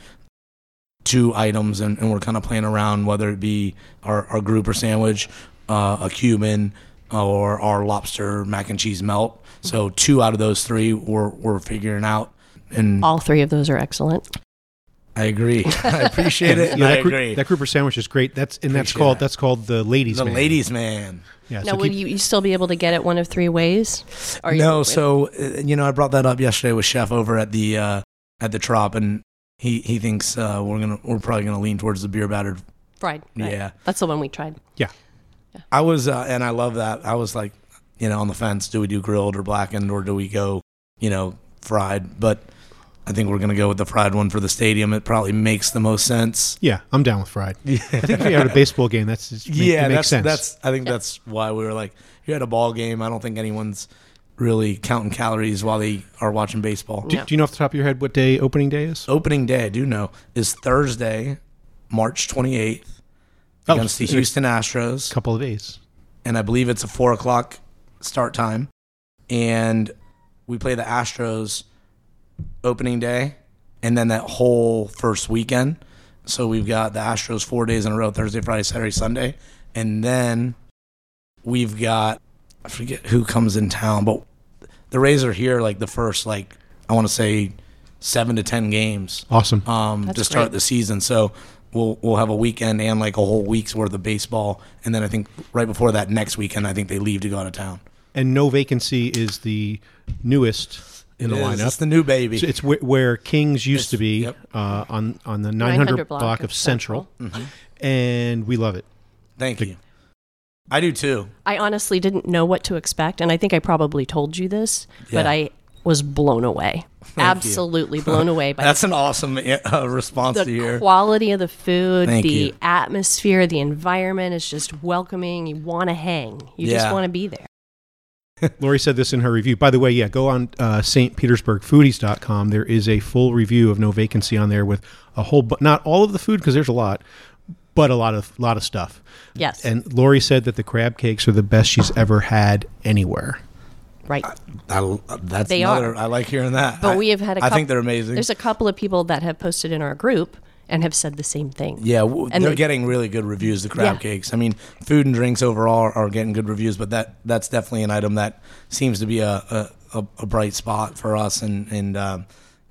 Speaker 2: two items and, and we're kind of playing around whether it be our, our grouper sandwich, uh, a Cuban, or our lobster mac and cheese melt. So two out of those three we're, we're figuring out. And
Speaker 3: All three of those are excellent.
Speaker 2: I agree. I appreciate it.
Speaker 1: Yeah,
Speaker 2: I
Speaker 1: that, gr-
Speaker 2: agree.
Speaker 1: that grouper sandwich is great. That's and that's
Speaker 2: Appreciate
Speaker 1: called
Speaker 2: that.
Speaker 1: that's called the ladies.
Speaker 2: the
Speaker 1: man.
Speaker 2: ladies man.
Speaker 1: Yeah.
Speaker 3: Now,
Speaker 1: so
Speaker 3: will
Speaker 1: keep-
Speaker 3: you, you still be able to get it one of three ways? Or you-
Speaker 2: no, so uh, you know, I brought that up yesterday with Chef over at the uh, at the Trop, and he he thinks uh, we're gonna we're probably gonna lean towards the beer battered.
Speaker 3: fried. right.
Speaker 2: Yeah,
Speaker 3: That's the one we tried. Yeah.
Speaker 2: I was, uh, and I love that. I was like, you know, on the fence. Do we do grilled or blackened, or do we go, you know, fried? But I think we're gonna go with the fried one for the stadium. It probably makes the most sense.
Speaker 1: yeah, I'm down with fried. I think if you're at a baseball game, that's just make,
Speaker 2: yeah,
Speaker 1: it makes
Speaker 2: that's
Speaker 1: sense.
Speaker 2: that's. I think that's why we were like, if you're at a ball game. I don't think anyone's really counting calories while they are watching baseball.
Speaker 1: do, do you know off the top of your head what day opening day is?
Speaker 2: opening day, I do know, is Thursday, March 28th
Speaker 1: Oh,
Speaker 2: against the Houston Astros.
Speaker 1: A couple of days.
Speaker 2: and I believe it's a four o'clock start time. And we play the Astros opening day, and then that whole first weekend. So we've got the Astros four days in a row: Thursday, Friday, Saturday, Sunday, and then we've got I forget who comes in town, but the Rays are here like the first like I want to say seven to ten games
Speaker 1: Awesome.
Speaker 2: um,
Speaker 3: That's
Speaker 2: to start
Speaker 3: great.
Speaker 2: the season. So we'll we'll have a weekend and like a whole week's worth of baseball, and then I think right before that next weekend, I think they leave to go out of town.
Speaker 1: and No Vacancy is the newest in the
Speaker 2: It is.
Speaker 1: lineup.
Speaker 2: It's the new baby.
Speaker 1: So it's wh- where Kings used to be
Speaker 2: Yep.
Speaker 1: uh, on on the
Speaker 3: 900
Speaker 1: 900
Speaker 3: block
Speaker 1: block,
Speaker 3: of
Speaker 1: of Central,
Speaker 2: Mm-hmm.
Speaker 1: and we love it.
Speaker 2: Thank you. I do too.
Speaker 3: I honestly didn't know what to expect, and I think I probably told you this, but
Speaker 2: Yeah.
Speaker 3: I was blown away.
Speaker 2: you.
Speaker 3: Absolutely blown away by
Speaker 2: That's an awesome uh, response to
Speaker 3: the
Speaker 2: hear.
Speaker 3: quality of the food,
Speaker 2: Thank
Speaker 3: the
Speaker 2: you.
Speaker 3: atmosphere, the environment is just welcoming. You want to hang. You just want to be there.
Speaker 1: Lori said this in her review. By the way, yeah, go on uh, stpetersburgfoodies.com. There is a full review of No Vacancy on there with a whole, but not all of the food because there's a lot, but a lot of lot of stuff.
Speaker 3: Yes.
Speaker 1: And Lori said that the crab cakes are the best she's ever had anywhere.
Speaker 3: right.
Speaker 2: I, that's
Speaker 3: They
Speaker 2: another.
Speaker 3: are.
Speaker 2: I like hearing that.
Speaker 3: But
Speaker 2: I-
Speaker 3: we have had a
Speaker 2: I
Speaker 3: couple,
Speaker 2: think they're amazing.
Speaker 3: There's a couple of people that have posted in our group and have said the same thing.
Speaker 2: Yeah, w-
Speaker 3: And
Speaker 2: they're
Speaker 3: they-
Speaker 2: getting really good reviews. The crab
Speaker 3: Yeah.
Speaker 2: cakes. I mean, food and drinks overall are, are getting good reviews, but that that's definitely an item that seems to be a a, a, a bright spot for us, and and um,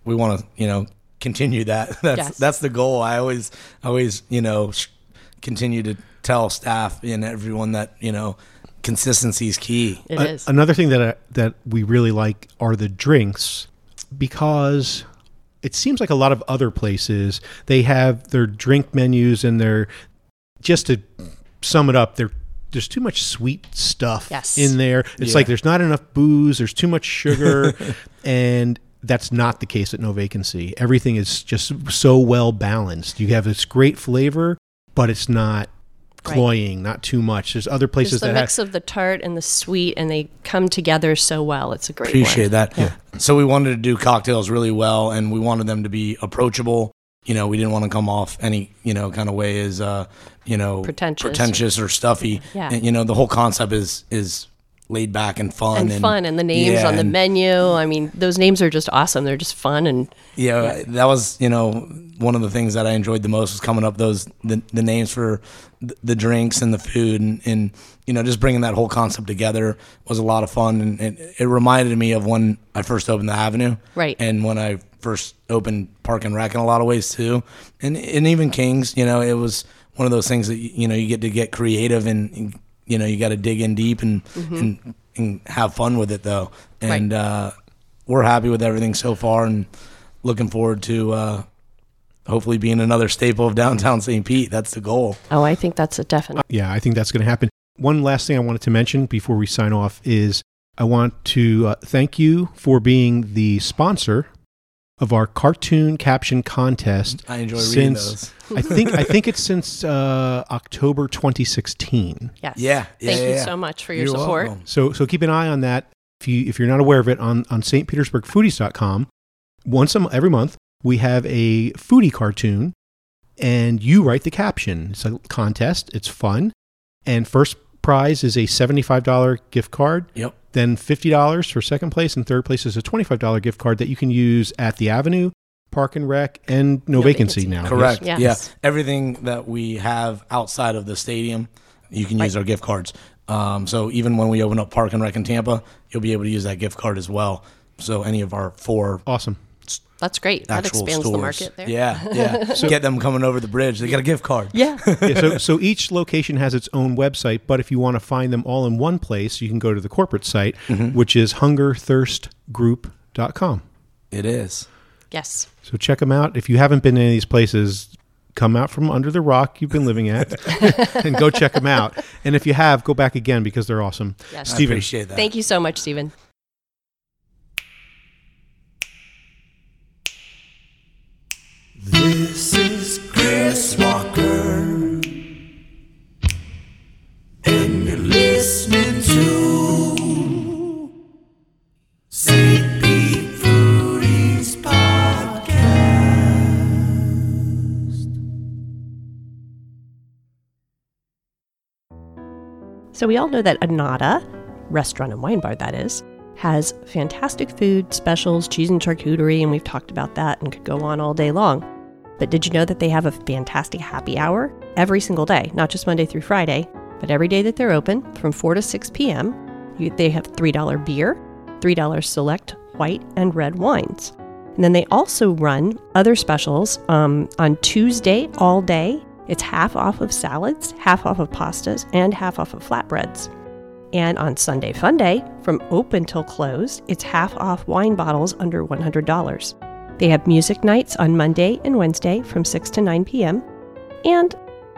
Speaker 2: we want to you know continue that. That's
Speaker 3: Yes.
Speaker 2: that's the goal. I always always you know sh- continue to tell staff and everyone that you know consistency is key.
Speaker 3: It
Speaker 1: A-
Speaker 3: is.
Speaker 1: Another thing that I, that we really like are the drinks because it seems like a lot of other places they have their drink menus and their just to sum it up, there there's too much sweet stuff
Speaker 3: Yes.
Speaker 1: in there. It's
Speaker 2: Yeah.
Speaker 1: like there's not enough booze, there's too much sugar, and that's not the case at No Vacancy. Everything is just so well balanced. You have this great flavor, but it's not
Speaker 3: Right.
Speaker 1: cloying, not too much. There's other places
Speaker 3: There's the
Speaker 1: that have,
Speaker 3: mix of the tart and the sweet, and they come together so well. It's a great
Speaker 2: Appreciate
Speaker 3: blend.
Speaker 2: that. So we wanted to do cocktails really well, and we wanted them to be approachable. You know, we didn't want to come off any you know kind of way as uh, you know
Speaker 3: Pretentious.
Speaker 2: pretentious or stuffy.
Speaker 3: Yeah.
Speaker 2: And, you know, the whole concept is is laid back and fun
Speaker 3: And, fun, and the names
Speaker 2: yeah,
Speaker 3: on the menu. I mean, those names are just awesome. They're just fun, and
Speaker 2: Yeah, that was you know one of the things that I enjoyed the most was coming up those the, the names for the, the drinks and the food and, and you know just bringing that whole concept together was a lot of fun and, and it reminded me of when I first opened the Avenue,
Speaker 3: Right.
Speaker 2: And when I first opened Park and Rec in a lot of ways too, and and even Kings, you know, it was one of those things that you know you get to get creative and, and, you know you got to dig in deep and and and have fun with it though, and
Speaker 3: Right.
Speaker 2: uh, we're happy with everything so far and looking forward to uh, hopefully being another staple of downtown St. Pete. That's the goal.
Speaker 3: oh, I think that's a definite.
Speaker 1: Yeah, I think that's going to happen. One last thing I wanted to mention before we sign off is I want to uh, thank you for being the sponsor of our cartoon caption contest.
Speaker 2: I enjoy reading
Speaker 1: since
Speaker 2: those.
Speaker 1: I think I think it's since uh, October 2016.
Speaker 3: Yes.
Speaker 2: Yeah, yeah,
Speaker 3: Thank
Speaker 2: yeah,
Speaker 3: you
Speaker 2: yeah.
Speaker 3: so much for your
Speaker 2: You're
Speaker 3: support.
Speaker 2: welcome.
Speaker 1: So so keep an eye on that. If you if you're not aware of it on on stpetersburgfoodies.com, once a, m- every month we have a foodie cartoon and you write the caption. It's a contest. It's fun. And first prize is a $75 gift card.
Speaker 2: Yep.
Speaker 1: Then $50 for second place and third place is a $25 gift card that you can use at the Avenue, Park and Rec and No,
Speaker 3: No
Speaker 1: vacancy,
Speaker 3: Vacancy.
Speaker 1: now.
Speaker 2: Correct.
Speaker 3: Yes.
Speaker 2: Yeah. Everything that we have outside of the stadium, you can use our gift cards. Um, so even when we open up Park and Rec in Tampa, you'll be able to use that gift card as well. So any of our four
Speaker 1: Awesome.
Speaker 3: That's great. That expands
Speaker 2: stores.
Speaker 3: the market there.
Speaker 2: Yeah, yeah. Get them coming over the bridge. They got a gift card.
Speaker 3: Yeah.
Speaker 1: yeah, so, so each location has its own website, but if you want to find them all in one place, you can go to the corporate site, mm-hmm. which is hungerthirstgroup.com.
Speaker 2: It is.
Speaker 3: yes.
Speaker 1: So check them out. If you haven't been to any of these places, come out from under the rock you've been living at and go check them out. And if you have, go back again because they're awesome.
Speaker 3: Yes.
Speaker 2: I appreciate that.
Speaker 3: Thank you so much, Stephen.
Speaker 5: This is Chris Walker. And you're listening to Foodies Podcast.
Speaker 3: So we all know that Annata, restaurant and wine bar that is, has fantastic food, specials, cheese and charcuterie, and we've talked about that and could go on all day long. But did you know that they have a fantastic happy hour every single day, not just Monday through Friday, but every day that they're open from 4 to 6 p.m. You, they have $3 beer, $3 select white and red wines. And then they also run other specials um, on Tuesday all day. It's half off of salads, half off of pastas, and half off of flatbreads. And on Sunday Fun Day, from open till closed, it's half off wine bottles under $100. They have music nights on Monday and Wednesday from 6 to 9 p.m. And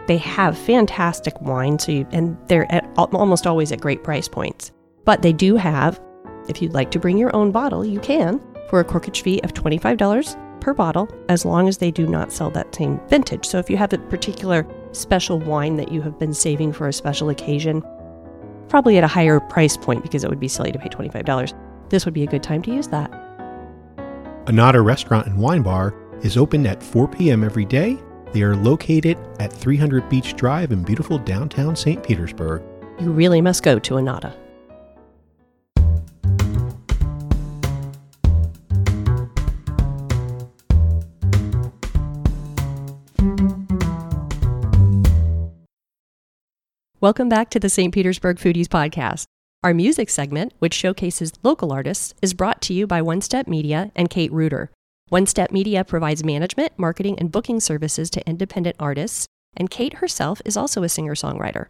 Speaker 3: they have fantastic wine, so you, and they're at, almost always at great price points. But they do have, if you'd like to bring your own bottle, you can for a corkage fee of $25 per bottle, as long as they do not sell that same vintage. So if you have a particular special wine that you have been saving for a special occasion, probably at a higher price point because it would be silly to pay $25, this would be a good time to use that.
Speaker 1: Annata Restaurant and Wine Bar is open at 4 p.m. every day. They are located at 300 Beach Drive in beautiful downtown St. Petersburg.
Speaker 3: You really must go to Annata. Welcome back to the St. Petersburg Foodies Podcast. Our music segment, which showcases local artists, is brought to you by One Step Media and Kate Reuter. One Step Media provides management, marketing, and booking services to independent artists, and Kate herself is also a singer songwriter.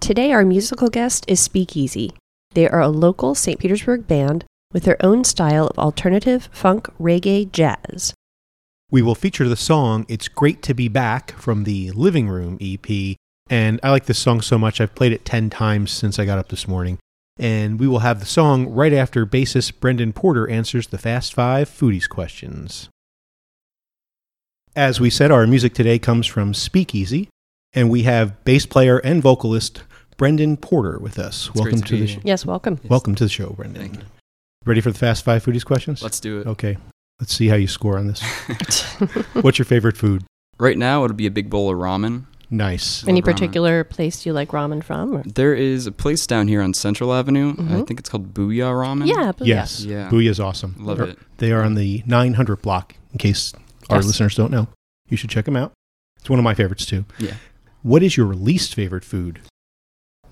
Speaker 3: Today, our musical guest is Speakeasy. They are a local St. Petersburg band with their own style of alternative funk reggae jazz.
Speaker 1: We will feature the song It's Great to Be Back from the Living Room EP. And I like this song so much, I've played it 10 times since I got up this morning. And we will have the song right after bassist Brendan Porter answers the Fast Five Foodies questions. As we said, our music today comes from Speakeasy, and we have bass player and vocalist Brendan Porter with us.
Speaker 6: It's
Speaker 1: welcome
Speaker 6: great
Speaker 1: to, the
Speaker 6: here.
Speaker 1: sh-
Speaker 3: Yes, welcome.
Speaker 6: Yes.
Speaker 1: welcome to the show, Brendan.
Speaker 6: Thank you.
Speaker 1: Ready for the Fast Five Foodies questions?
Speaker 6: Let's do it.
Speaker 1: Okay, let's see how you score on this. What's your favorite food?
Speaker 6: Right now, it'll be a big bowl of ramen.
Speaker 1: Nice.
Speaker 3: Any
Speaker 6: Love ramen.
Speaker 3: particular place you like ramen from? Or?
Speaker 6: There is a place down here on Central Avenue. I
Speaker 3: Mhm.
Speaker 6: think it's called Booyah Ramen.
Speaker 3: Yeah, but
Speaker 1: Yes.
Speaker 6: Yeah.
Speaker 1: Booyah's awesome.
Speaker 6: Love
Speaker 1: They're-
Speaker 6: it.
Speaker 1: They are on the 900 block, in case our
Speaker 3: Yes.
Speaker 1: listeners don't know. You should check them out. It's one of my favorites, too.
Speaker 6: Yeah.
Speaker 1: What is your least favorite food?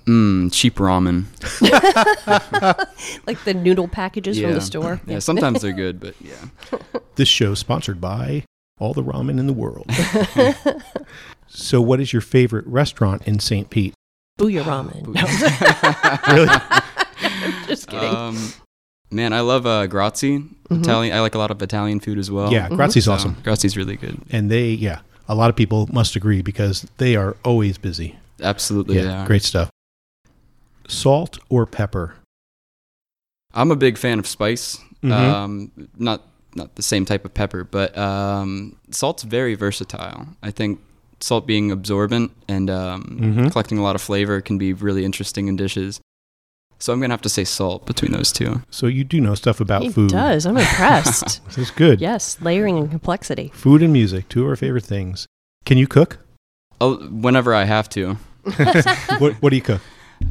Speaker 6: Mmm, cheap ramen.
Speaker 3: like the noodle packages from the store.
Speaker 6: Yeah, sometimes they're good, but yeah.
Speaker 1: This show is sponsored by all the ramen in the world. so, what is your favorite restaurant in St. Pete?
Speaker 3: Booyah ramen. No,
Speaker 1: Really?
Speaker 3: just kidding.
Speaker 6: Um, man, I love uh, Grazie.
Speaker 3: Mhm.
Speaker 6: Italian. I like a lot of Italian food as well.
Speaker 1: yeah, Grazie's
Speaker 6: So,
Speaker 1: awesome.
Speaker 6: Grazie's really good.
Speaker 1: And they, yeah, a lot of people must agree because they are always busy.
Speaker 6: Absolutely.
Speaker 1: Yeah,
Speaker 6: Yeah.
Speaker 1: great stuff. Salt or pepper?
Speaker 6: I'm a big fan of spice.
Speaker 1: Mhm.
Speaker 6: Um, not not the same type of pepper, but um, salt's very versatile. I think salt being absorbent and um,
Speaker 1: Mhm.
Speaker 6: collecting a lot of flavor can be really interesting in dishes. So I'm gonna have to say salt between those two.
Speaker 1: So, you do know stuff about
Speaker 3: he
Speaker 1: food.
Speaker 3: does. I'm impressed.
Speaker 1: This is good.
Speaker 3: yes, layering and complexity.
Speaker 1: Food and music, two of our favorite things. Can you cook?
Speaker 6: Oh, whenever I have to.
Speaker 1: what, what do you cook?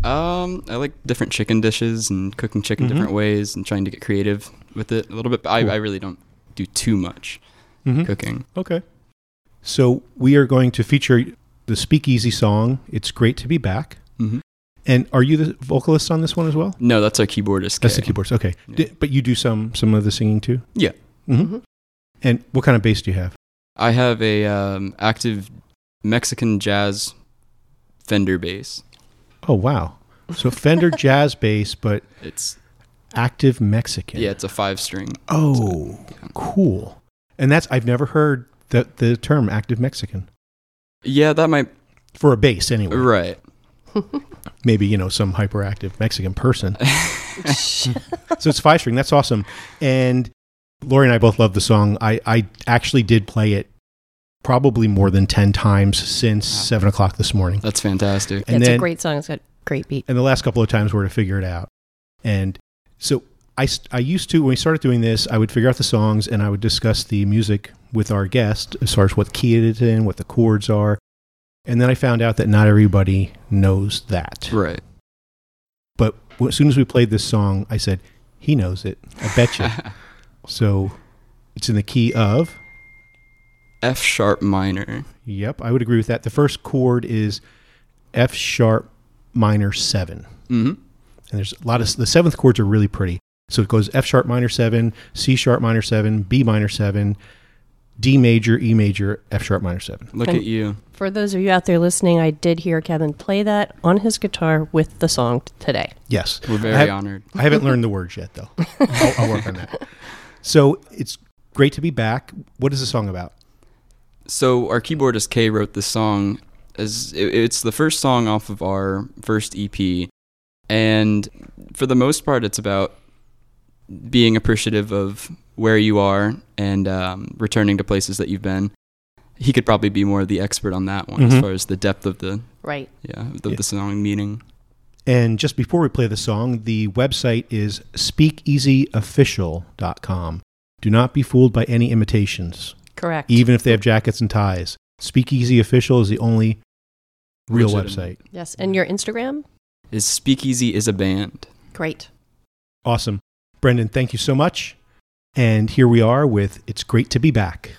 Speaker 6: Um, I like different chicken dishes and cooking chicken
Speaker 1: Mhm.
Speaker 6: different ways and trying to get creative with it a little bit. But I,
Speaker 1: Cool.
Speaker 6: I really don't do too much
Speaker 1: mm-hmm.
Speaker 6: cooking.
Speaker 1: Okay. So we are going to feature the Speakeasy song. It's great to be back.
Speaker 6: hmm
Speaker 1: And are you the vocalist on this one as well?
Speaker 6: No, that's our keyboardist.
Speaker 1: That's the
Speaker 6: Kay.
Speaker 1: keyboards. Okay.
Speaker 6: Yeah.
Speaker 1: Di- but you do some some of the singing too.
Speaker 6: Yeah.
Speaker 1: hmm
Speaker 3: Mhm.
Speaker 1: And what kind of bass do you have?
Speaker 6: I have a um, active Mexican jazz Fender bass.
Speaker 1: Oh wow. So Fender jazz bass, but
Speaker 6: It's
Speaker 1: active Mexican.
Speaker 6: yeah, it's a five string.
Speaker 1: Oh, cool. And that's I've never heard the the term active Mexican
Speaker 6: Yeah, that might
Speaker 1: for a bass anyway.
Speaker 6: right.
Speaker 1: Maybe you know some hyperactive Mexican person. so it's five string. That's awesome. And Lori and I both love the song. I, I actually did play it probably more than 10 times since
Speaker 6: Wow.
Speaker 1: 7 o'clock this morning.
Speaker 6: That's fantastic.
Speaker 1: And
Speaker 3: it's
Speaker 1: then-
Speaker 3: a great song. It's got great beat.
Speaker 1: And the last couple of times were to figure it out. And so I, I used to, when we started doing this, I would figure out the songs and I would discuss the music with our guest as far as what key it is in, what the chords are. And then I found out that not everybody knows that.
Speaker 6: Right.
Speaker 1: But as soon as we played this song, I said, he knows it. I bet you. so it's in the key of.
Speaker 6: F sharp minor.
Speaker 1: Yep, I would agree with that. The first chord is F sharp minor seven.
Speaker 6: hmm
Speaker 1: And there's a lot of the seventh chords are really pretty. So it goes F sharp minor seven, C sharp minor seven, B minor seven, D major, E major, F sharp minor seven.
Speaker 6: Look
Speaker 3: And-
Speaker 6: at you.
Speaker 3: For those of you out there listening, I did hear Kevin play that on his guitar with the song today.
Speaker 1: Yes.
Speaker 6: We're very
Speaker 1: I have-
Speaker 6: honored.
Speaker 1: I haven't learned the words yet, though. I'll, I'll work on that. So it's great to be back. What is the song about?
Speaker 6: So our keyboardist Kay wrote this song as it's the first song off of our first EP, and for the most part, it's about being appreciative of where you are and um, returning to places that you've been. He could probably be more the expert on that one
Speaker 1: Mhm.
Speaker 6: as far as the depth of the
Speaker 3: Right.
Speaker 6: yeah of the,
Speaker 1: Yeah.
Speaker 6: the song meaning.
Speaker 1: And just before we play the song, the website is speakeasyofficial.com. Do not be fooled by any imitations,
Speaker 3: Correct.
Speaker 1: even if they have jackets and ties. Speakeasy Official is the only real
Speaker 6: Legitimate.
Speaker 1: website.
Speaker 3: yes. And your Instagram?
Speaker 6: Is Speakeasy is a band.
Speaker 3: Great.
Speaker 1: Awesome. Brendan, thank you so much. And here we are with It's Great to Be Back.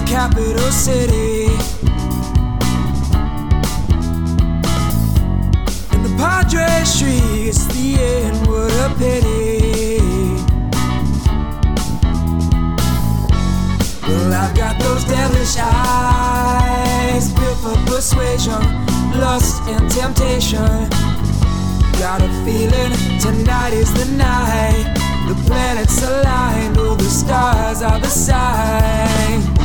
Speaker 5: The capital city. And the Padre streets, the end, what a pity. Well, I've got those devilish eyes built for persuasion, lust, and temptation. Got a feeling tonight is the night. The planets aligned, all the stars are the sign.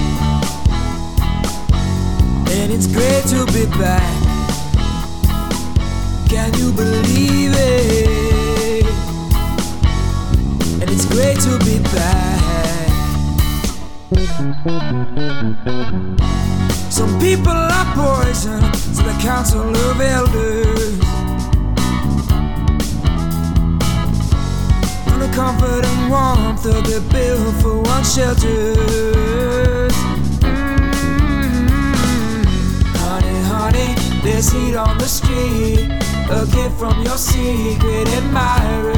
Speaker 5: And it's great to be back. Can you believe it? And it's great to be back. Some people are poison to the council of elders. And the comfort and warmth of their built for one shelters. There's heat on the street. A gift from your secret admirer.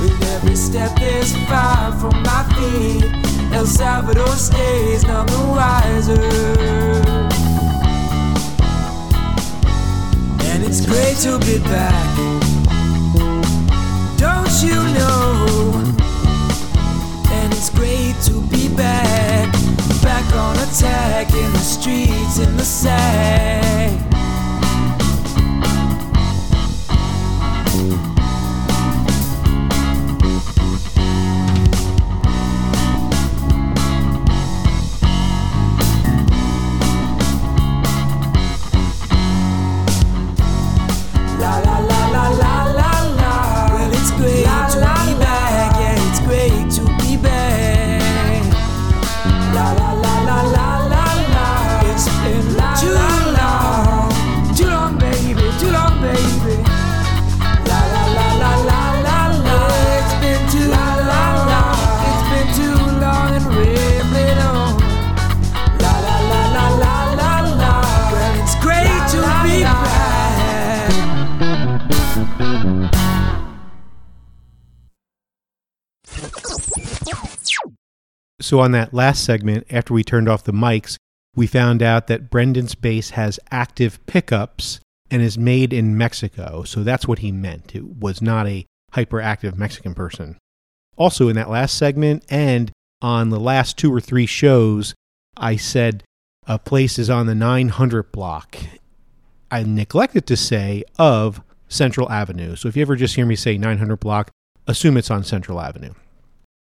Speaker 5: With every step there's fire from my feet. El Salvador stays none the wiser. And it's great to be back. Don't you know? On attack in the streets, in the sack.
Speaker 1: So, on that last segment, after we turned off the mics, we found out that Brendan's bass has active pickups and is made in Mexico. So, that's what he meant. It was not a hyperactive Mexican person. Also, in that last segment and on the last two or three shows, I said a place is on the 900 block. I neglected to say of Central Avenue. So, if you ever just hear me say 900 block, assume it's on Central Avenue.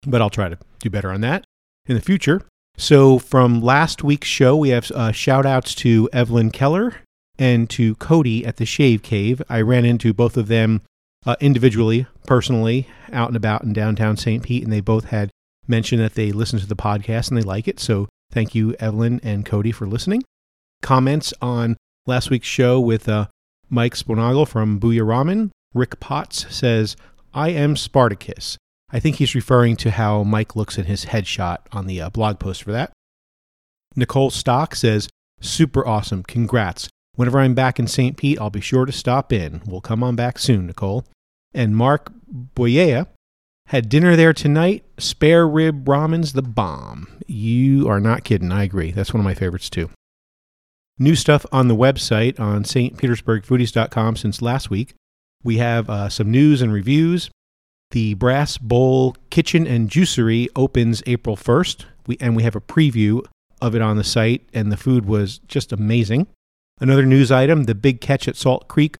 Speaker 1: But I'll try to do better on that in the future. So, from last week's show, we have uh, shout outs to Evelyn Keller and to Cody at the Shave Cave. I ran into both of them uh, individually, personally, out and about in downtown St. Pete, and they both had mentioned that they listen to the podcast and they like it. So thank you, Evelyn and Cody, for listening. Comments on last week's show with uh, Mike Sponagle from Booyah Ramen. Rick Potts says, I am Spartacus. I think he's referring to how Mike looks in his headshot on the uh, blog post for that. Nicole Stock says, Super awesome. Congrats. Whenever I'm back in St. Pete, I'll be sure to stop in. We'll come on back soon, Nicole. And Mark Boyea had dinner there tonight. Spare rib ramen's the bomb. You are not kidding. I agree. That's one of my favorites too. New stuff on the website on stpetersburgfoodies.com since last week. We have uh, some news and reviews. The Brass Bowl Kitchen and Juicery opens April 1st, we, and we have a preview of it on the site, and the food was just amazing. Another news item the big catch at Salt Creek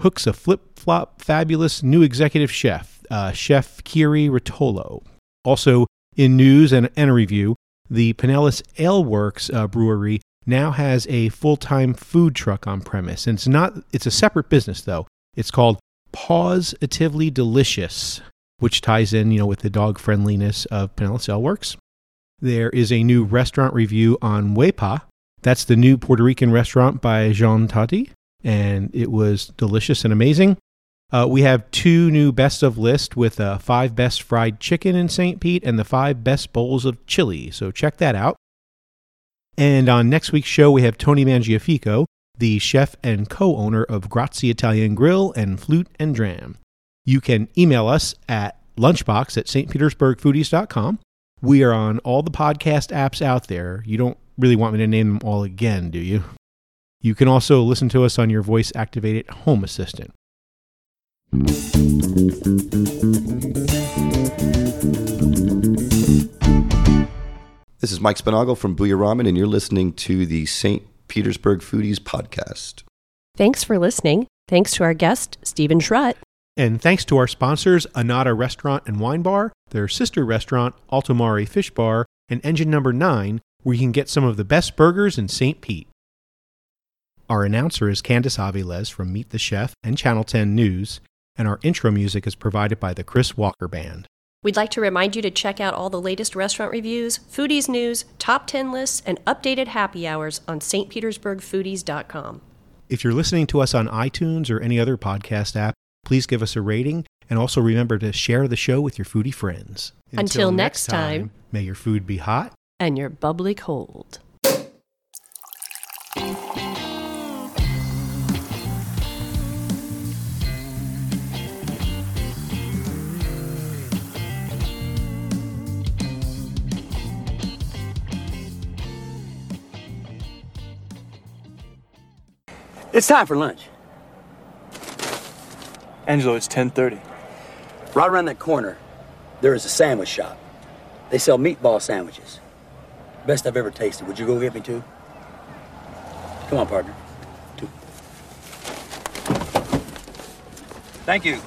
Speaker 1: hooks a flip flop fabulous new executive chef, uh, Chef Kiri Rotolo. Also, in news and, and a review, the Pinellas Ale Works uh, brewery now has a full time food truck on premise. And it's not, it's a separate business though. It's called Positively Delicious, which ties in, you know, with the dog friendliness of Ale Works. There is a new restaurant review on Wepa. That's the new Puerto Rican restaurant by Jean Tati, and it was delicious and amazing. Uh, we have two new best of list with uh, five best fried chicken in St. Pete and the five best bowls of chili. So check that out. And on next week's show, we have Tony Mangiafico, the chef and co owner of Grazie Italian Grill and Flute and Dram. You can email us at lunchbox at stpetersburgfoodies.com. We are on all the podcast apps out there. You don't really want me to name them all again, do you? You can also listen to us on your voice activated home assistant.
Speaker 7: This is Mike Spinagle from Booyah Ramen, and you're listening to the St. Petersburg Foodies podcast.
Speaker 3: Thanks for listening. Thanks to our guest, Stephen Schrutt.
Speaker 1: And thanks to our sponsors, Annata Restaurant and Wine Bar, their sister restaurant, AltoMare Fish Bar, and Engine Number 9, where you can get some of the best burgers in St. Pete. Our announcer is Candice Aviles from Meet the Chef and Channel 10 News, and our intro music is provided by the Chris Walker Band.
Speaker 3: We'd like to remind you to check out all the latest restaurant reviews, foodies news, top 10 lists, and updated happy hours on stpetersburgfoodies.com.
Speaker 1: If you're listening to us on iTunes or any other podcast app, please give us a rating and also remember to share the show with your foodie friends.
Speaker 3: Until next time,
Speaker 1: may your food be hot.
Speaker 3: And you're bubbly cold.
Speaker 8: It's time for lunch.
Speaker 9: Angelo, it's 10:30.
Speaker 8: Right around that corner, there is a sandwich shop. They sell meatball sandwiches. Best I've ever tasted. Would you go get me two? Come on, partner. Two. Thank you.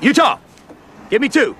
Speaker 8: Utah, give me two.